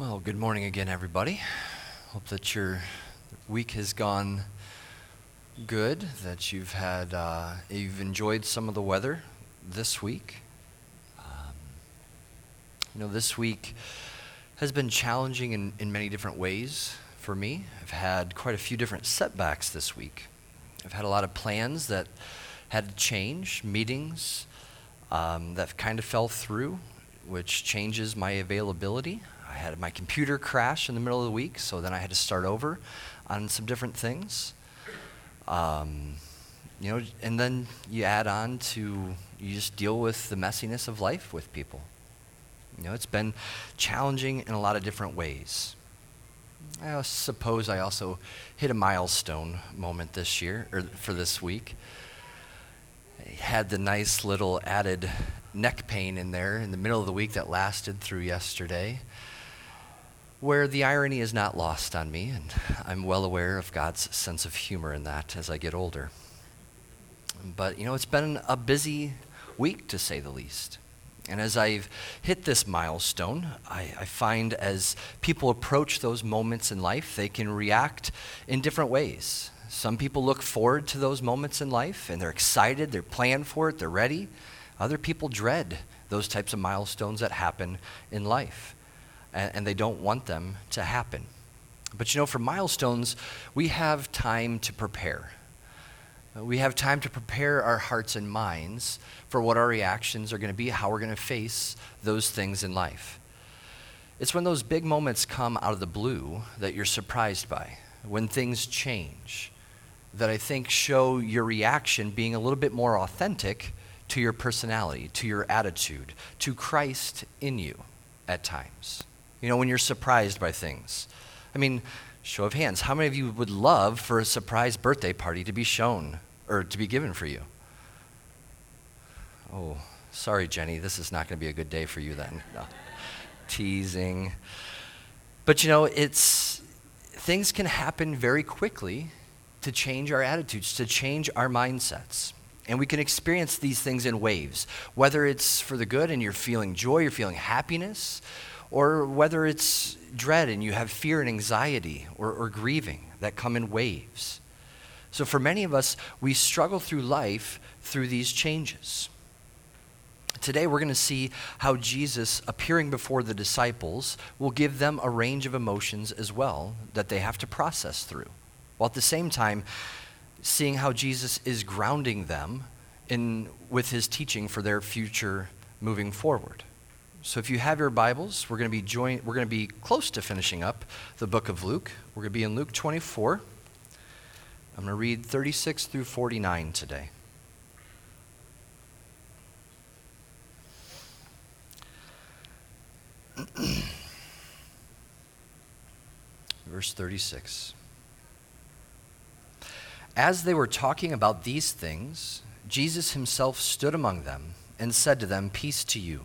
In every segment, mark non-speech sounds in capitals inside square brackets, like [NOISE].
Well, good morning again, everybody. Hope that your week has gone good, that you've had, uh, you've enjoyed some of the weather this week. Um, you know, this week has been challenging in, in many different ways for me. I've had quite a few different setbacks this week. I've had a lot of plans that had to change, meetings um, that kind of fell through, which changes my availability. Had my computer crash in the middle of the week, so then I had to start over on some different things. Um, you know, and then you add on to you just deal with the messiness of life with people. You know, it's been challenging in a lot of different ways. I suppose I also hit a milestone moment this year, or for this week. I had the nice little added neck pain in there in the middle of the week that lasted through yesterday where the irony is not lost on me, and I'm well aware of God's sense of humor in that as I get older. But, you know, it's been a busy week, to say the least. And as I've hit this milestone, I, I, find as people approach those moments in life, they can react in different ways. Some people look forward to those moments in life and they're excited, they're planning for it, they're ready. Other people dread those types of milestones that happen in life and, and they don't want them to happen. But you know, for milestones, we have time to prepare. We have time to prepare our hearts and minds for what our reactions are going to be, how we're going to face those things in life. It's when those big moments come out of the blue that you're surprised by, when things change, that I think show your reaction being a little bit more authentic to your personality, to your attitude, to Christ in you at times. You know, when you're surprised by things. I mean, show of hands, how many of you would love for a surprise birthday party to be shown or to be given for you? Oh, sorry, Jenny, this is not going to be a good day for you then. No. Teasing. But you know, it's things can happen very quickly to change our attitudes, to change our mindsets. And we can experience these things in waves, whether it's for the good and you're feeling joy, you're feeling happiness, or whether it's dread and you have fear and anxiety or, or grieving that come in waves. So, for many of us, we struggle through life through these changes. Today, we're going to see how Jesus, appearing before the disciples, will give them a range of emotions as well that they have to process through, while at the same time, seeing how Jesus is grounding them in, with his teaching for their future moving forward. So if you have your Bibles, we're going to be join, we're going to be close to finishing up the book of Luke. We're going to be in Luke 24. I'm going to read 36 through 49 today. [CLEARS THROAT] Verse 36. As they were talking about these things, Jesus himself stood among them and said to them, Peace to you.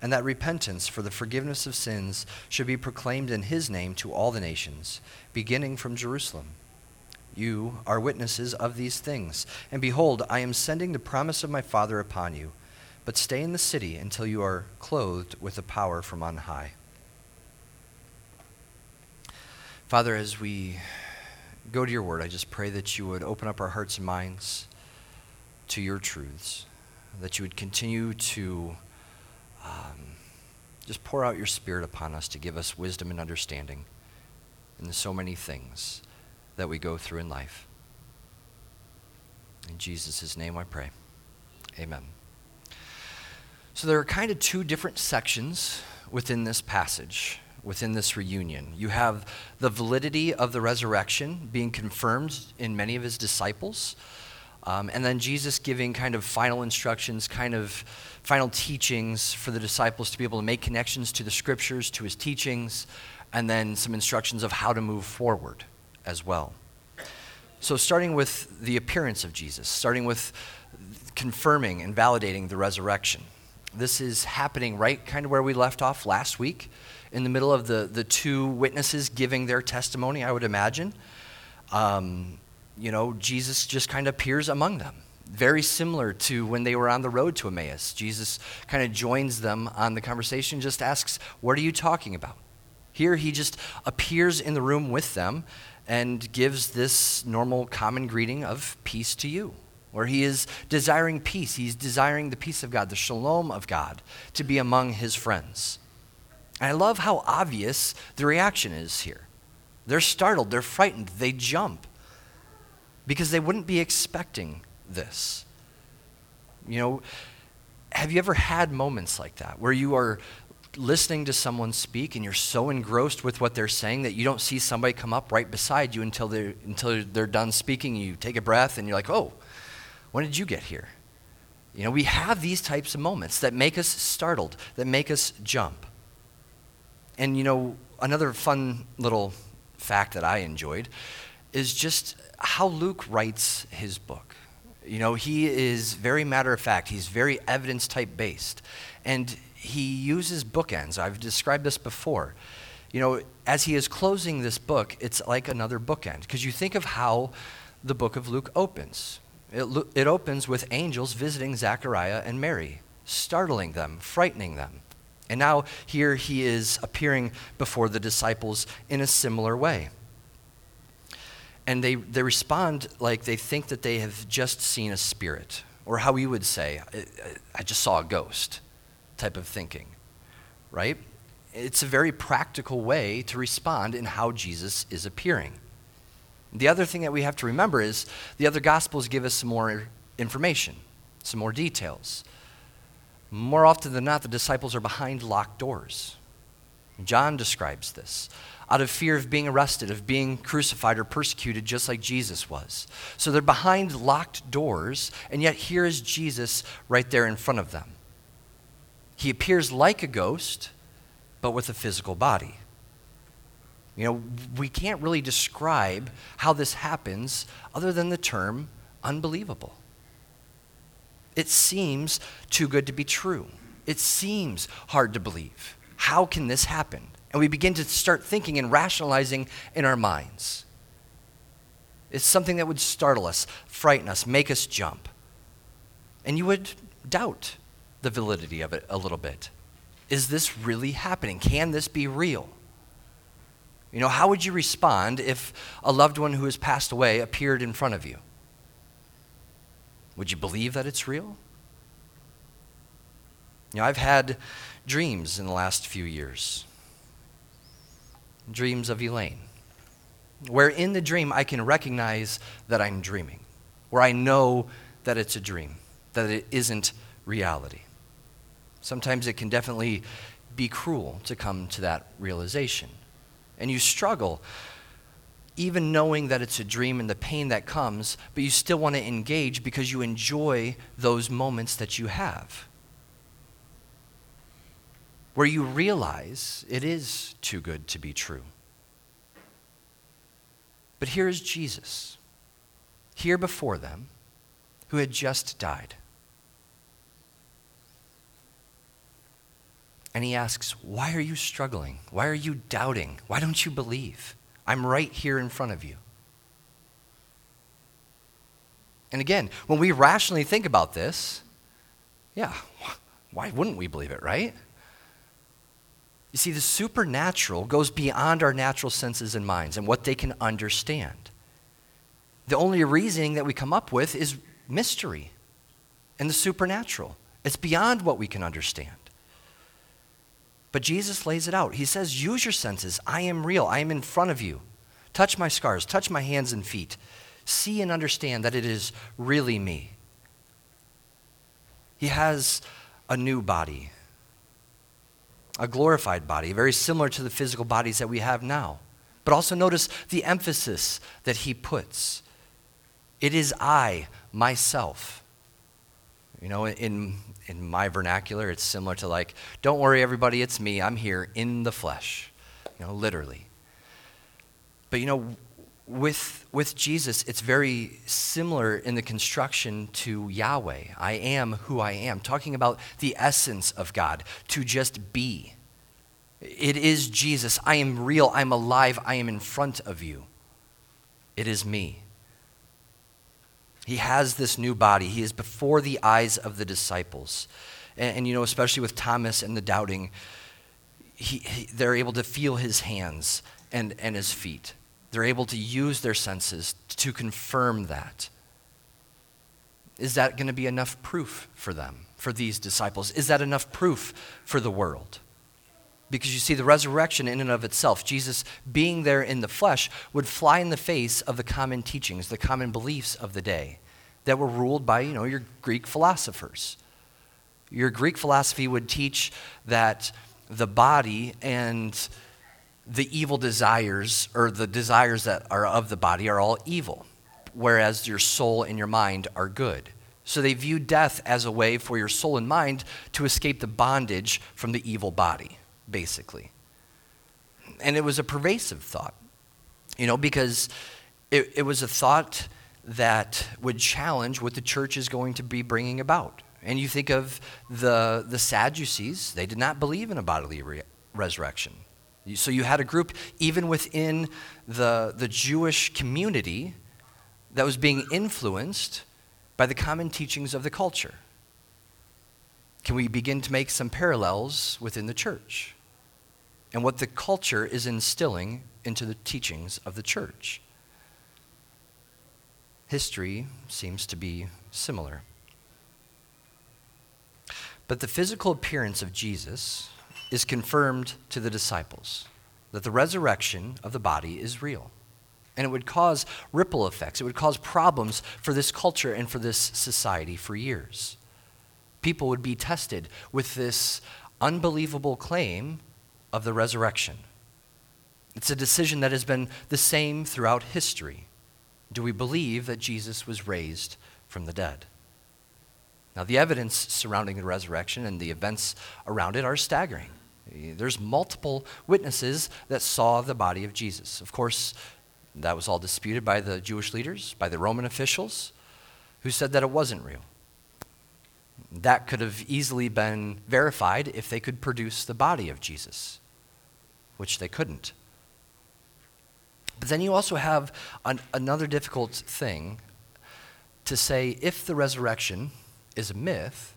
and that repentance for the forgiveness of sins should be proclaimed in his name to all the nations, beginning from Jerusalem. You are witnesses of these things. And behold, I am sending the promise of my Father upon you. But stay in the city until you are clothed with the power from on high. Father, as we go to your word, I just pray that you would open up our hearts and minds to your truths, that you would continue to um, just pour out your Spirit upon us to give us wisdom and understanding. in so many things that we go through in life. In Jesus' name I pray. Amen. So there are kind of two different sections within this passage, within this reunion. You have the validity of the resurrection being confirmed in many of his disciples. Um, and then Jesus giving kind of final instructions, kind of final teachings for the disciples to be able to make connections to the scriptures, to his teachings, and then some instructions of how to move forward as well. So, starting with the appearance of Jesus, starting with confirming and validating the resurrection. This is happening right kind of where we left off last week, in the middle of the, the two witnesses giving their testimony, I would imagine. Um, you know, Jesus just kind of appears among them. Very similar to when they were on the road to Emmaus. Jesus kind of joins them on the conversation, just asks, What are you talking about? Here, he just appears in the room with them and gives this normal common greeting of peace to you, where he is desiring peace. He's desiring the peace of God, the shalom of God, to be among his friends. And I love how obvious the reaction is here. They're startled, they're frightened, they jump because they wouldn't be expecting this. You know, have you ever had moments like that where you are listening to someone speak and you're so engrossed with what they're saying that you don't see somebody come up right beside you until they're, until they're done speaking? You take a breath and you're like, oh, when did you get here? You know, we have these types of moments that make us startled, that make us jump. And, you know, another fun little fact that I enjoyed is just how Luke writes his book. You know, he is very matter of fact, he's very evidence type based. And he uses bookends. I've described this before. You know, as he is closing this book, it's like another bookend. Because you think of how the book of Luke opens. It, it opens with angels visiting Zechariah and Mary, startling them, frightening them. And now here he is appearing before the disciples in a similar way and they, they respond like they think that they have just seen a spirit, or how we would say, I, I just saw a ghost type of thinking, right? It's a very practical way to respond in how Jesus is appearing. The other thing that we have to remember is the other Gospels give us some more information, some more details. More often than not, the disciples are behind locked doors. John describes this out of fear of being arrested, of being crucified or persecuted, just like Jesus was. So they're behind locked doors, and yet here is Jesus right there in front of them. He appears like a ghost, but with a physical body. You know, we can't really describe how this happens other than the term unbelievable. It seems too good to be true. It seems hard to believe. How can this happen? And we begin to start thinking and rationalizing in our minds. It's something that would startle us, frighten us, make us jump. And you would doubt the validity of it a little bit. Is this really happening? Can this be real? You know, how would you respond if a loved one who has passed away appeared in front of you? Would you believe that it's real? You know, I've had dreams in the last few years dreams of Elaine, where in the dream I can recognize that I'm dreaming, where I know that it's a dream, that it isn't reality. Sometimes it can definitely be cruel to come to that realization. And you struggle even knowing that it's a dream and the pain that comes, but you still want to engage because you enjoy those moments that you have where you realize it is too good to be true. But here is Jesus, here before them, who had just died. And he asks, Why are you struggling? Why are you doubting? Why don't you believe? I'm right here in front of you. And again, when we rationally think about this, yeah, why wouldn't we believe it, right? You see, the supernatural goes beyond our natural senses and minds and what they can understand. The only reasoning that we come up with is mystery and the supernatural. It's beyond what we can understand. But Jesus lays it out. He says, Use your senses. I am real. I am in front of you. Touch my scars, touch my hands and feet. See and understand that it is really me. He has a new body, a glorified body, very similar to the physical bodies that we have now. But also notice the emphasis that he puts. It is I, myself. You know, in, in my vernacular, it's similar to like, don't worry, everybody, it's me. I'm here in the flesh, you know, literally. But you know, with, with Jesus, it's very similar in the construction to Yahweh. I am who I am, talking about the essence of God, to just be. It is Jesus. I am real. I'm alive. I am in front of you. It is me. He has this new body. He is before the eyes of the disciples. And, and you know, especially with Thomas and the doubting, he, he, they're able to feel his hands and, and his feet. They're able to use their senses to confirm that. Is that going to be enough proof for them, for these disciples? Is that enough proof for the world? Because you see, the resurrection in and of itself, Jesus being there in the flesh, would fly in the face of the common teachings, the common beliefs of the day that were ruled by, you know, your Greek philosophers. Your Greek philosophy would teach that the body and the evil desires, or the desires that are of the body, are all evil, whereas your soul and your mind are good. So they view death as a way for your soul and mind to escape the bondage from the evil body basically. And it was a pervasive thought, you know, because it, it was a thought that would challenge what the church is going to be bringing about. And you think of the, the Sadducees, they did not believe in a bodily re- resurrection. So you had a group, even within the, the Jewish community, that was being influenced by the common teachings of the culture. Can we begin to make some parallels within the church? and what the culture is instilling into the teachings of the church. History seems to be similar. But the physical appearance of Jesus is confirmed to the disciples that the resurrection of the body is real. And it would cause ripple effects, it would cause problems for this culture and for this society for years. People would be tested with this unbelievable claim of the resurrection. It's a decision that has been the same throughout history. Do we believe that Jesus was raised from the dead? Now, the evidence surrounding the resurrection and the events around it are staggering. There's multiple witnesses that saw the body of Jesus. Of course, that was all disputed by the Jewish leaders, by the Roman officials, who said that it wasn't real. That could have easily been verified if they could produce the body of Jesus, which they couldn't. But then you also have an, another difficult thing to say if the resurrection is a myth,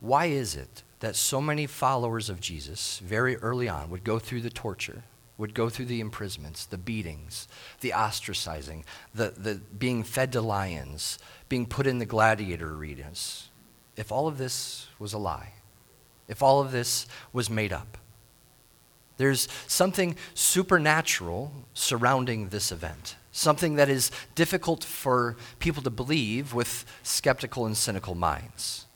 why is it that so many followers of Jesus very early on would go through the torture, would go through the imprisonments, the beatings, the ostracizing, the, the being fed to lions, being put in the gladiator arenas, if all of this was a lie, if all of this was made up. There's something supernatural surrounding this event, something that is difficult for people to believe with skeptical and cynical minds.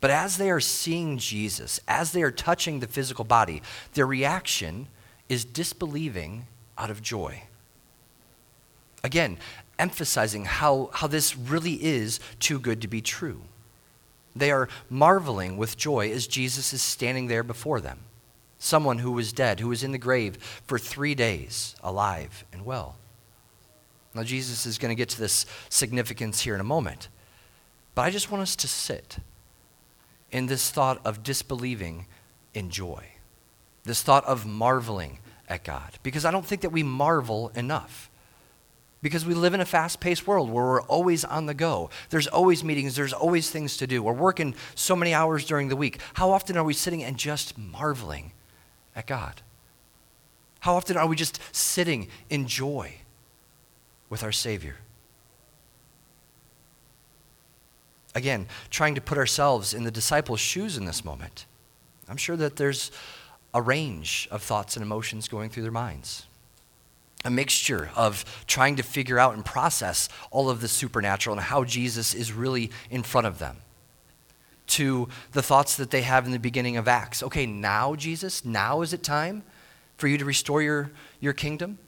But as they are seeing Jesus, as they are touching the physical body, their reaction is disbelieving out of joy. Again, emphasizing how, how this really is too good to be true. They are marveling with joy as Jesus is standing there before them. Someone who was dead, who was in the grave for three days, alive and well. Now, Jesus is going to get to this significance here in a moment. But I just want us to sit in this thought of disbelieving in joy, this thought of marveling at God, because I don't think that we marvel enough because we live in a fast paced world where we're always on the go. There's always meetings, there's always things to do. We're working so many hours during the week. How often are we sitting and just marveling at God? How often are we just sitting in joy with our Savior? Again, trying to put ourselves in the disciples' shoes in this moment. I'm sure that there's a range of thoughts and emotions going through their minds. a mixture of trying to figure out and process all of the supernatural and how Jesus is really in front of them. To the thoughts that they have in the beginning of Acts. Okay, now, Jesus, now is it time for you to restore your, your kingdom?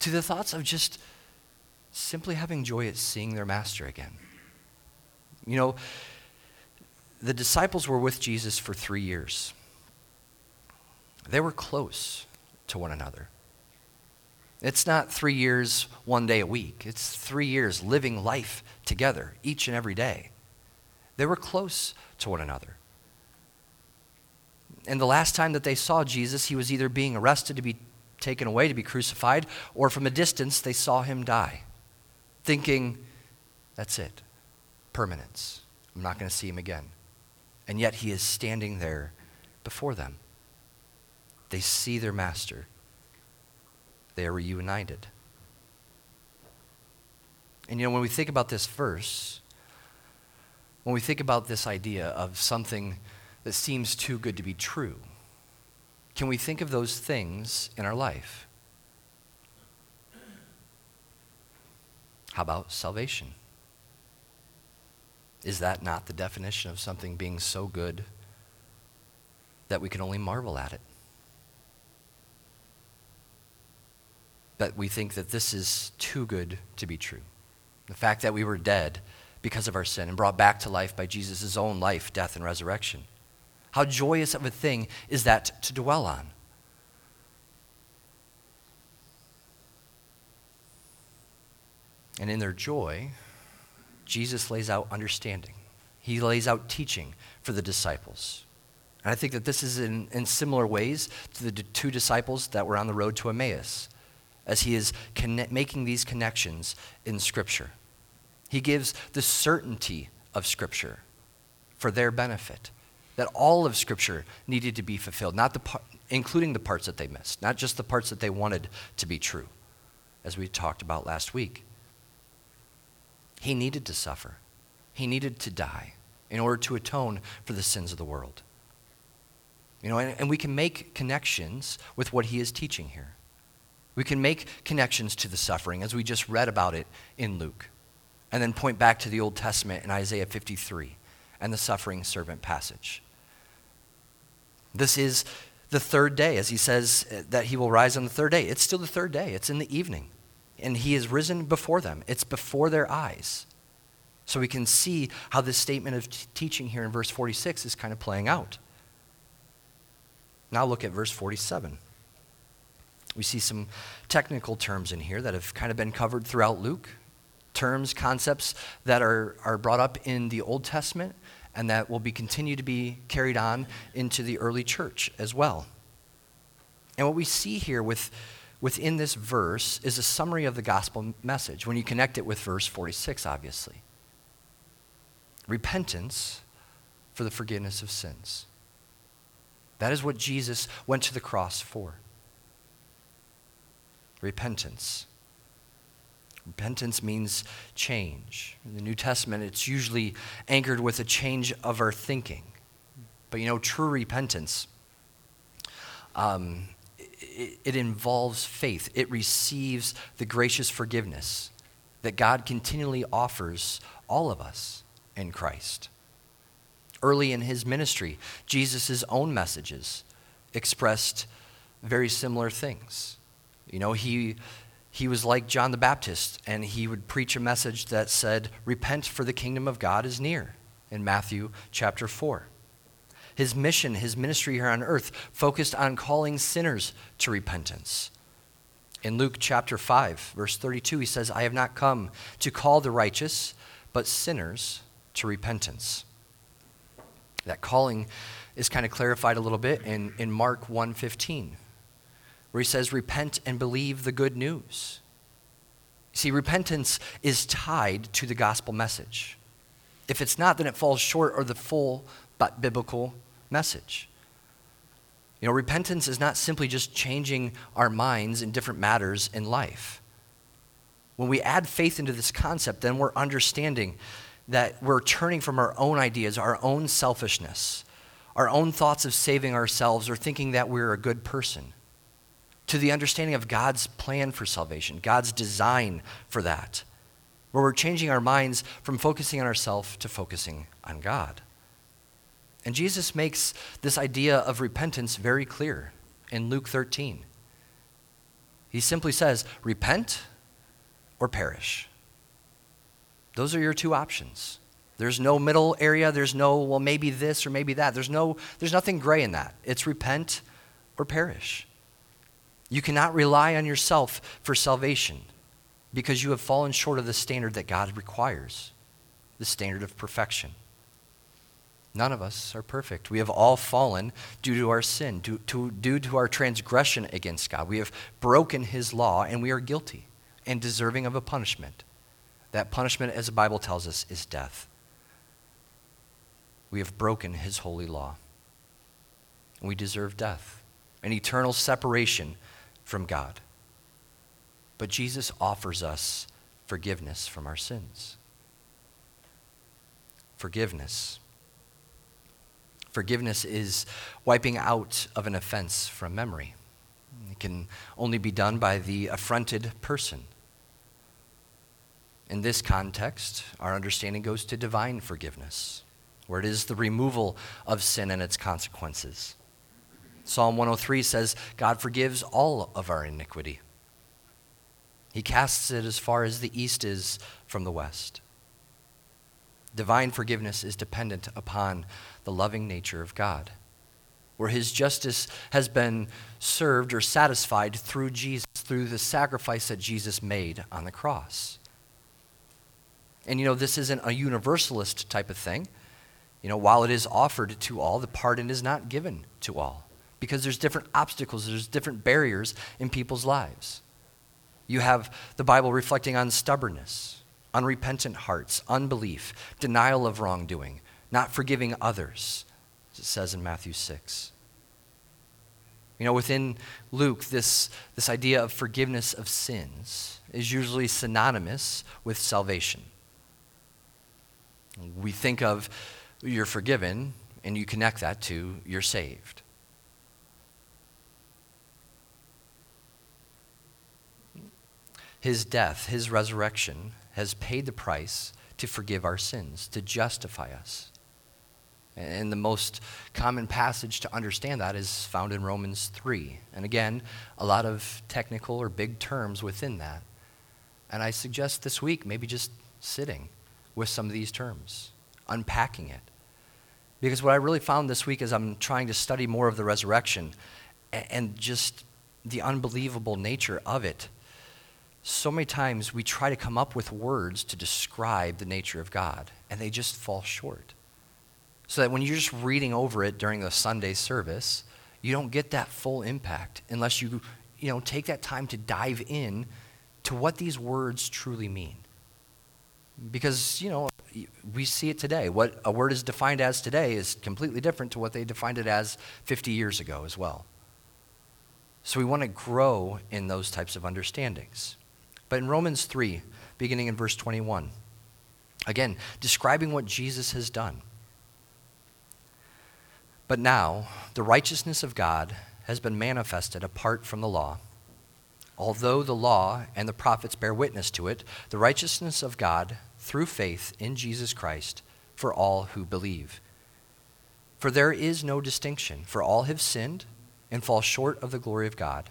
To the thoughts of just simply having joy at seeing their master again. You know, the disciples were with Jesus for three years. They were close to one another. It's not three years, one day a week. It's three years living life together each and every day. They were close to one another. And the last time that they saw Jesus, he was either being arrested to be taken away to be crucified, or from a distance, they saw him die, thinking, that's it, permanence. I'm not going to see him again. And yet he is standing there before them. They see their master they are reunited. And you know, when we think about this verse, when we think about this idea of something that seems too good to be true, can we think of those things in our life? How about salvation? Is that not the definition of something being so good that we can only marvel at it? that we think that this is too good to be true. The fact that we were dead because of our sin and brought back to life by Jesus' own life, death, and resurrection. How joyous of a thing is that to dwell on? And in their joy, Jesus lays out understanding. He lays out teaching for the disciples. And I think that this is in, in similar ways to the two disciples that were on the road to Emmaus as he is connect, making these connections in Scripture. He gives the certainty of Scripture for their benefit, that all of Scripture needed to be fulfilled, not the par- including the parts that they missed, not just the parts that they wanted to be true, as we talked about last week. He needed to suffer, he needed to die in order to atone for the sins of the world. You know, and, and we can make connections with what he is teaching here. We can make connections to the suffering as we just read about it in Luke, and then point back to the Old Testament in Isaiah 53 and the suffering servant passage. This is the third day, as he says uh, that he will rise on the third day. It's still the third day, it's in the evening. And he has risen before them, it's before their eyes. So we can see how this statement of t- teaching here in verse 46 is kind of playing out. Now look at verse 47. We see some technical terms in here that have kind of been covered throughout Luke. Terms, concepts that are, are brought up in the Old Testament and that will be continue to be carried on into the early church as well. And what we see here with, within this verse is a summary of the gospel message when you connect it with verse 46, obviously. Repentance for the forgiveness of sins. That is what Jesus went to the cross for repentance. Repentance means change. In the New Testament, it's usually anchored with a change of our thinking. But you know, true repentance, um, it, it involves faith. It receives the gracious forgiveness that God continually offers all of us in Christ. Early in his ministry, Jesus' own messages expressed very similar things. You know, he, he was like John the Baptist, and he would preach a message that said, Repent, for the kingdom of God is near, in Matthew chapter 4. His mission, his ministry here on earth, focused on calling sinners to repentance. In Luke chapter 5, verse 32, he says, I have not come to call the righteous, but sinners to repentance. That calling is kind of clarified a little bit in, in Mark 1:15 where he says, Repent and believe the good news. See, repentance is tied to the gospel message. If it's not, then it falls short of the full but biblical message. You know, repentance is not simply just changing our minds in different matters in life. When we add faith into this concept, then we're understanding that we're turning from our own ideas, our own selfishness, our own thoughts of saving ourselves, or thinking that we're a good person to the understanding of God's plan for salvation, God's design for that, where we're changing our minds from focusing on ourselves to focusing on God. And Jesus makes this idea of repentance very clear in Luke 13. He simply says, Repent or perish. Those are your two options. There's no middle area. There's no, well, maybe this or maybe that. There's, no, there's nothing gray in that. It's repent or perish. You cannot rely on yourself for salvation because you have fallen short of the standard that God requires, the standard of perfection. None of us are perfect. We have all fallen due to our sin, due to, due to our transgression against God. We have broken his law, and we are guilty and deserving of a punishment. That punishment, as the Bible tells us, is death. We have broken his holy law. We deserve death, an eternal separation from God. But Jesus offers us forgiveness from our sins. Forgiveness. Forgiveness is wiping out of an offense from memory. It can only be done by the affronted person. In this context, our understanding goes to divine forgiveness, where it is the removal of sin and its consequences. Psalm 103 says, God forgives all of our iniquity. He casts it as far as the east is from the west. Divine forgiveness is dependent upon the loving nature of God, where his justice has been served or satisfied through Jesus, through the sacrifice that Jesus made on the cross. And you know, this isn't a universalist type of thing. You know, while it is offered to all, the pardon is not given to all because there's different obstacles, there's different barriers in people's lives. You have the Bible reflecting on stubbornness, unrepentant hearts, unbelief, denial of wrongdoing, not forgiving others, as it says in Matthew 6. You know, within Luke, this, this idea of forgiveness of sins is usually synonymous with salvation. We think of you're forgiven, and you connect that to you're saved. His death, his resurrection, has paid the price to forgive our sins, to justify us. And the most common passage to understand that is found in Romans 3. And again, a lot of technical or big terms within that. And I suggest this week maybe just sitting with some of these terms, unpacking it. Because what I really found this week as I'm trying to study more of the resurrection and just the unbelievable nature of it so many times we try to come up with words to describe the nature of God, and they just fall short. So that when you're just reading over it during the Sunday service, you don't get that full impact unless you, you know, take that time to dive in to what these words truly mean. Because, you know, we see it today. What a word is defined as today is completely different to what they defined it as 50 years ago as well. So we want to grow in those types of understandings. But in Romans 3, beginning in verse 21, again, describing what Jesus has done. But now, the righteousness of God has been manifested apart from the law. Although the law and the prophets bear witness to it, the righteousness of God through faith in Jesus Christ for all who believe. For there is no distinction, for all have sinned and fall short of the glory of God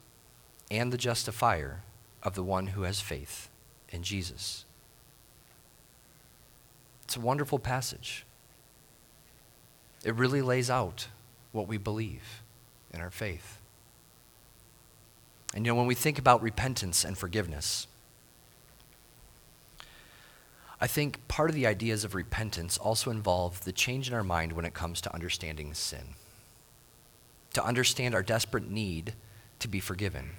and the justifier of the one who has faith in Jesus. It's a wonderful passage. It really lays out what we believe in our faith. And you know, when we think about repentance and forgiveness, I think part of the ideas of repentance also involve the change in our mind when it comes to understanding sin. To understand our desperate need to be forgiven,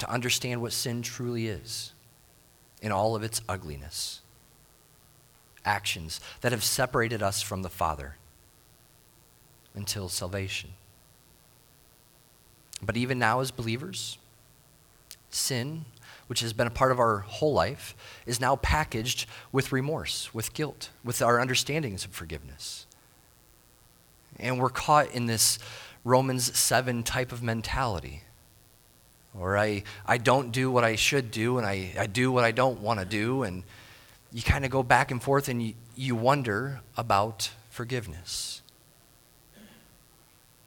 to understand what sin truly is in all of its ugliness. Actions that have separated us from the Father until salvation. But even now, as believers, sin, which has been a part of our whole life, is now packaged with remorse, with guilt, with our understandings of forgiveness. And we're caught in this Romans 7 type of mentality. Or I, I don't do what I should do, and I, I do what I don't want to do. And you kind of go back and forth and you, you wonder about forgiveness.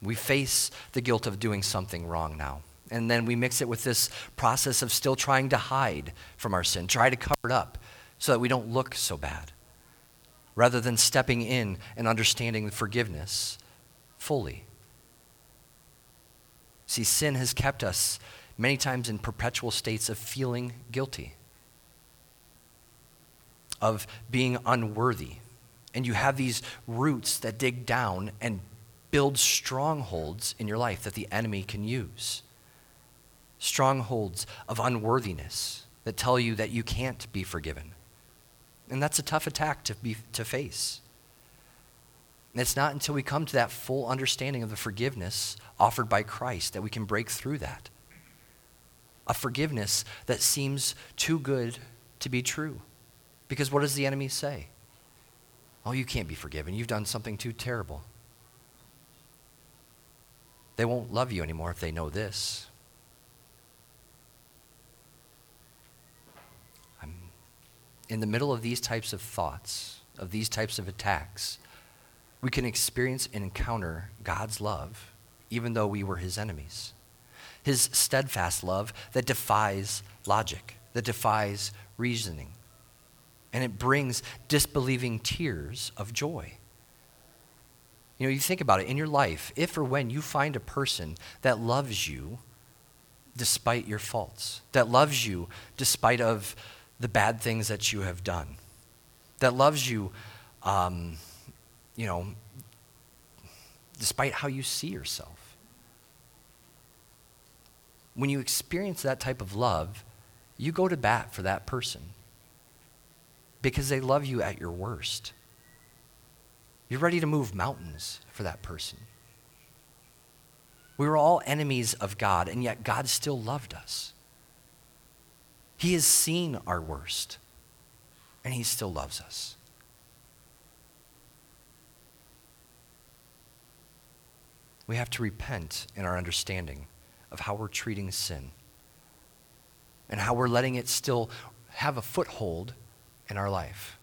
We face the guilt of doing something wrong now. And then we mix it with this process of still trying to hide from our sin, try to cover it up so that we don't look so bad, rather than stepping in and understanding forgiveness fully. See, sin has kept us many times in perpetual states of feeling guilty, of being unworthy. And you have these roots that dig down and build strongholds in your life that the enemy can use. Strongholds of unworthiness that tell you that you can't be forgiven. And that's a tough attack to, be, to face. And it's not until we come to that full understanding of the forgiveness offered by Christ that we can break through that. A forgiveness that seems too good to be true. Because what does the enemy say? Oh, you can't be forgiven. You've done something too terrible. They won't love you anymore if they know this. I'm in the middle of these types of thoughts, of these types of attacks, we can experience and encounter God's love even though we were his enemies. His steadfast love that defies logic, that defies reasoning. And it brings disbelieving tears of joy. You know, you think about it in your life, if or when you find a person that loves you despite your faults, that loves you despite of the bad things that you have done, that loves you, um, you know, despite how you see yourself. When you experience that type of love, you go to bat for that person because they love you at your worst. You're ready to move mountains for that person. We were all enemies of God, and yet God still loved us. He has seen our worst, and He still loves us. We have to repent in our understanding of how we're treating sin and how we're letting it still have a foothold in our life.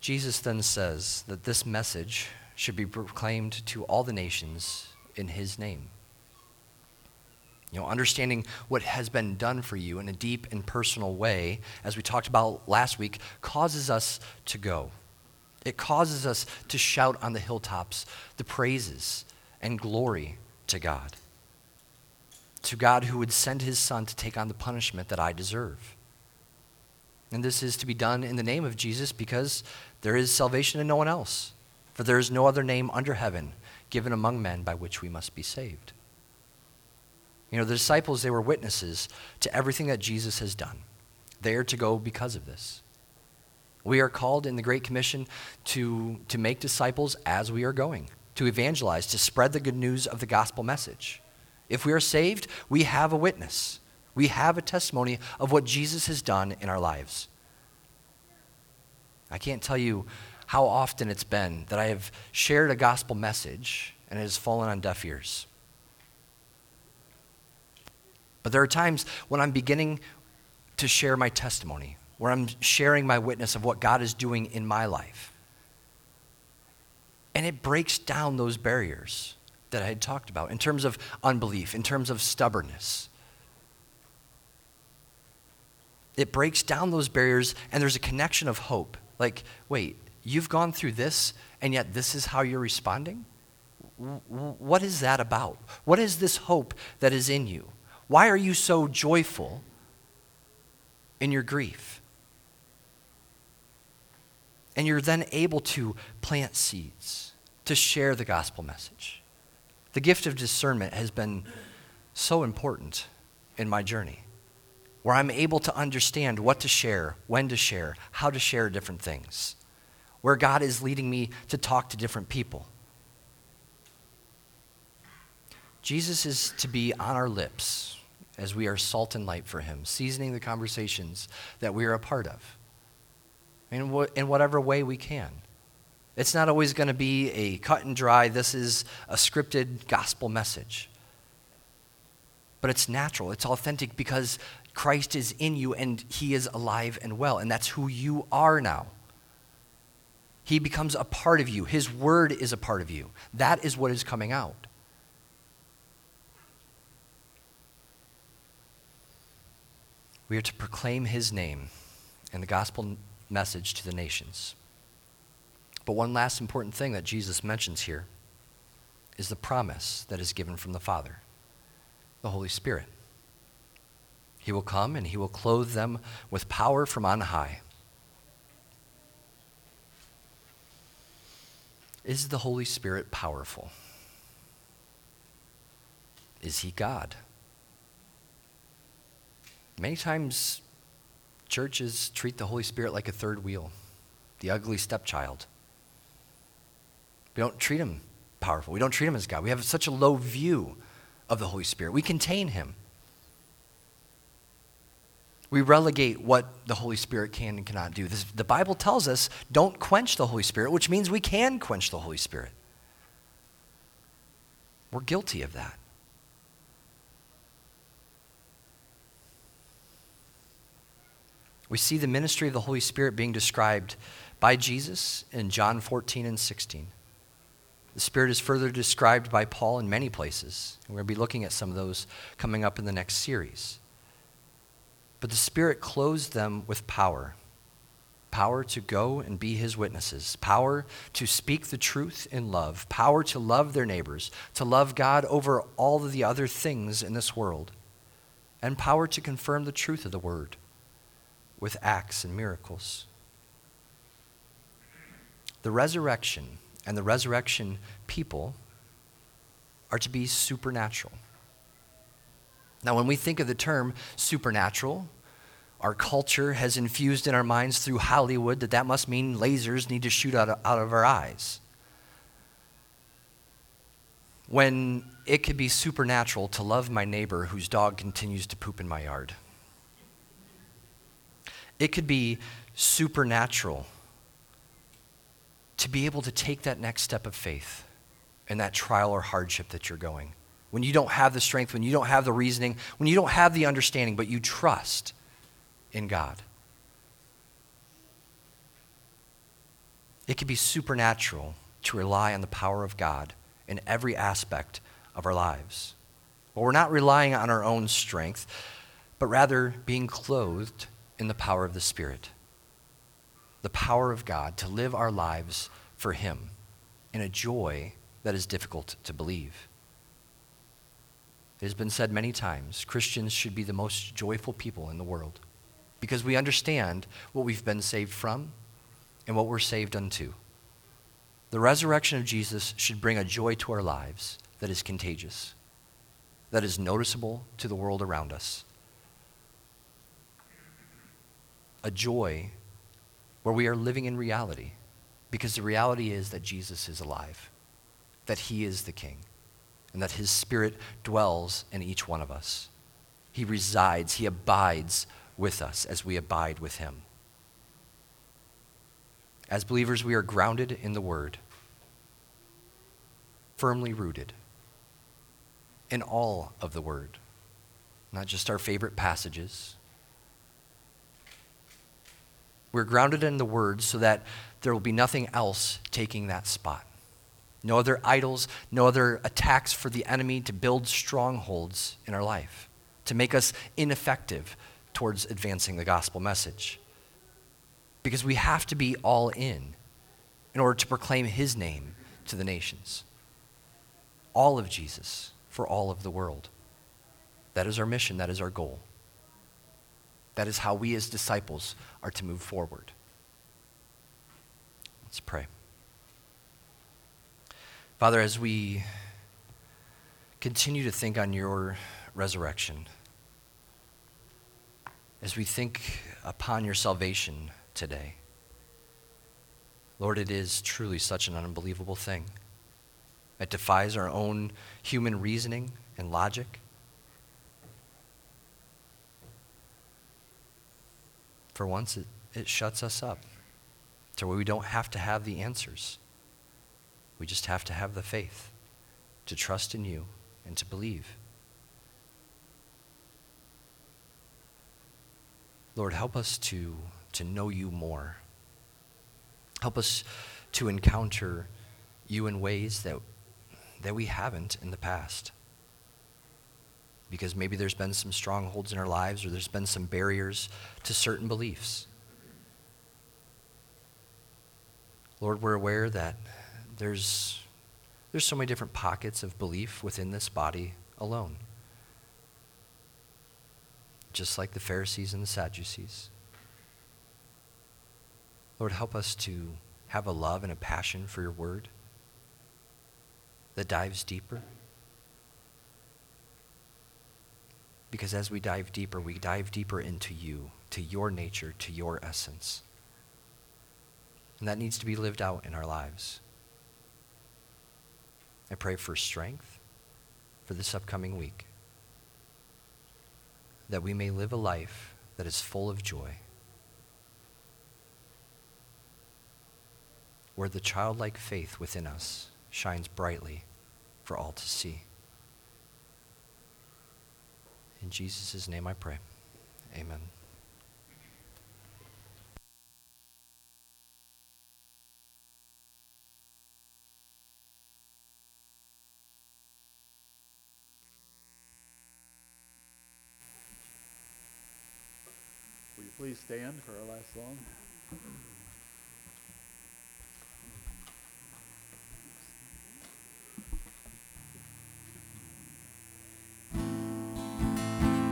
Jesus then says that this message should be proclaimed to all the nations in his name. You know, understanding what has been done for you in a deep and personal way, as we talked about last week, causes us to go. It causes us to shout on the hilltops the praises and glory to God. To God who would send his Son to take on the punishment that I deserve. And this is to be done in the name of Jesus because there is salvation in no one else. For there is no other name under heaven given among men by which we must be saved. You know, the disciples, they were witnesses to everything that Jesus has done. They are to go because of this. We are called in the Great Commission to, to make disciples as we are going, to evangelize, to spread the good news of the gospel message. If we are saved, we have a witness. We have a testimony of what Jesus has done in our lives. I can't tell you how often it's been that I have shared a gospel message and it has fallen on deaf ears. But there are times when I'm beginning to share my testimony, where I'm sharing my witness of what God is doing in my life. And it breaks down those barriers that I had talked about in terms of unbelief, in terms of stubbornness, it breaks down those barriers and there's a connection of hope. Like, wait, you've gone through this and yet this is how you're responding? What is that about? What is this hope that is in you? Why are you so joyful in your grief? And you're then able to plant seeds, to share the gospel message. The gift of discernment has been so important in my journey, where I'm able to understand what to share, when to share, how to share different things, where God is leading me to talk to different people. Jesus is to be on our lips as we are salt and light for Him, seasoning the conversations that we are a part of in, wh- in whatever way we can. It's not always going to be a cut and dry, this is a scripted gospel message. But it's natural, it's authentic because Christ is in you and He is alive and well, and that's who you are now. He becomes a part of you. His word is a part of you. That is what is coming out. We are to proclaim his name and the gospel message to the nations. But one last important thing that Jesus mentions here is the promise that is given from the Father, the Holy Spirit. He will come and he will clothe them with power from on high. Is the Holy Spirit powerful? Is he God? Many times, churches treat the Holy Spirit like a third wheel, the ugly stepchild. We don't treat him powerful. We don't treat him as God. We have such a low view of the Holy Spirit. We contain him. We relegate what the Holy Spirit can and cannot do. This, the Bible tells us don't quench the Holy Spirit, which means we can quench the Holy Spirit. We're guilty of that. We see the ministry of the Holy Spirit being described by Jesus in John 14 and 16. The Spirit is further described by Paul in many places. We're going to be looking at some of those coming up in the next series. But the Spirit clothes them with power power to go and be His witnesses, power to speak the truth in love, power to love their neighbors, to love God over all of the other things in this world, and power to confirm the truth of the Word with acts and miracles. The resurrection and the resurrection people are to be supernatural. Now, when we think of the term supernatural, our culture has infused in our minds through Hollywood that that must mean lasers need to shoot out of, out of our eyes. When it could be supernatural to love my neighbor whose dog continues to poop in my yard. It could be supernatural to be able to take that next step of faith in that trial or hardship that you're going. When you don't have the strength, when you don't have the reasoning, when you don't have the understanding, but you trust in God. It could be supernatural to rely on the power of God in every aspect of our lives. But we're not relying on our own strength, but rather being clothed in the power of the Spirit. The power of God to live our lives for Him in a joy that is difficult to believe. It has been said many times Christians should be the most joyful people in the world because we understand what we've been saved from and what we're saved unto. The resurrection of Jesus should bring a joy to our lives that is contagious, that is noticeable to the world around us a joy where we are living in reality because the reality is that Jesus is alive, that he is the king, and that his spirit dwells in each one of us. He resides, he abides with us as we abide with him. As believers, we are grounded in the word, firmly rooted in all of the word, not just our favorite passages we're grounded in the Word so that there will be nothing else taking that spot. No other idols, no other attacks for the enemy to build strongholds in our life, to make us ineffective towards advancing the gospel message. Because we have to be all in in order to proclaim his name to the nations. All of Jesus for all of the world. That is our mission, that is our goal. That is how we as disciples are to move forward. Let's pray. Father, as we continue to think on your resurrection, as we think upon your salvation today, Lord, it is truly such an unbelievable thing. It defies our own human reasoning and logic. For once, it, it shuts us up to where we don't have to have the answers. We just have to have the faith to trust in you and to believe. Lord, help us to, to know you more. Help us to encounter you in ways that, that we haven't in the past. Because maybe there's been some strongholds in our lives or there's been some barriers to certain beliefs. Lord, we're aware that there's, there's so many different pockets of belief within this body alone. Just like the Pharisees and the Sadducees. Lord, help us to have a love and a passion for your word that dives deeper. Because as we dive deeper, we dive deeper into you, to your nature, to your essence. And that needs to be lived out in our lives. I pray for strength for this upcoming week, that we may live a life that is full of joy. where the childlike faith within us shines brightly for all to see. In Jesus' name I pray. Amen. Will you please stand for our last song?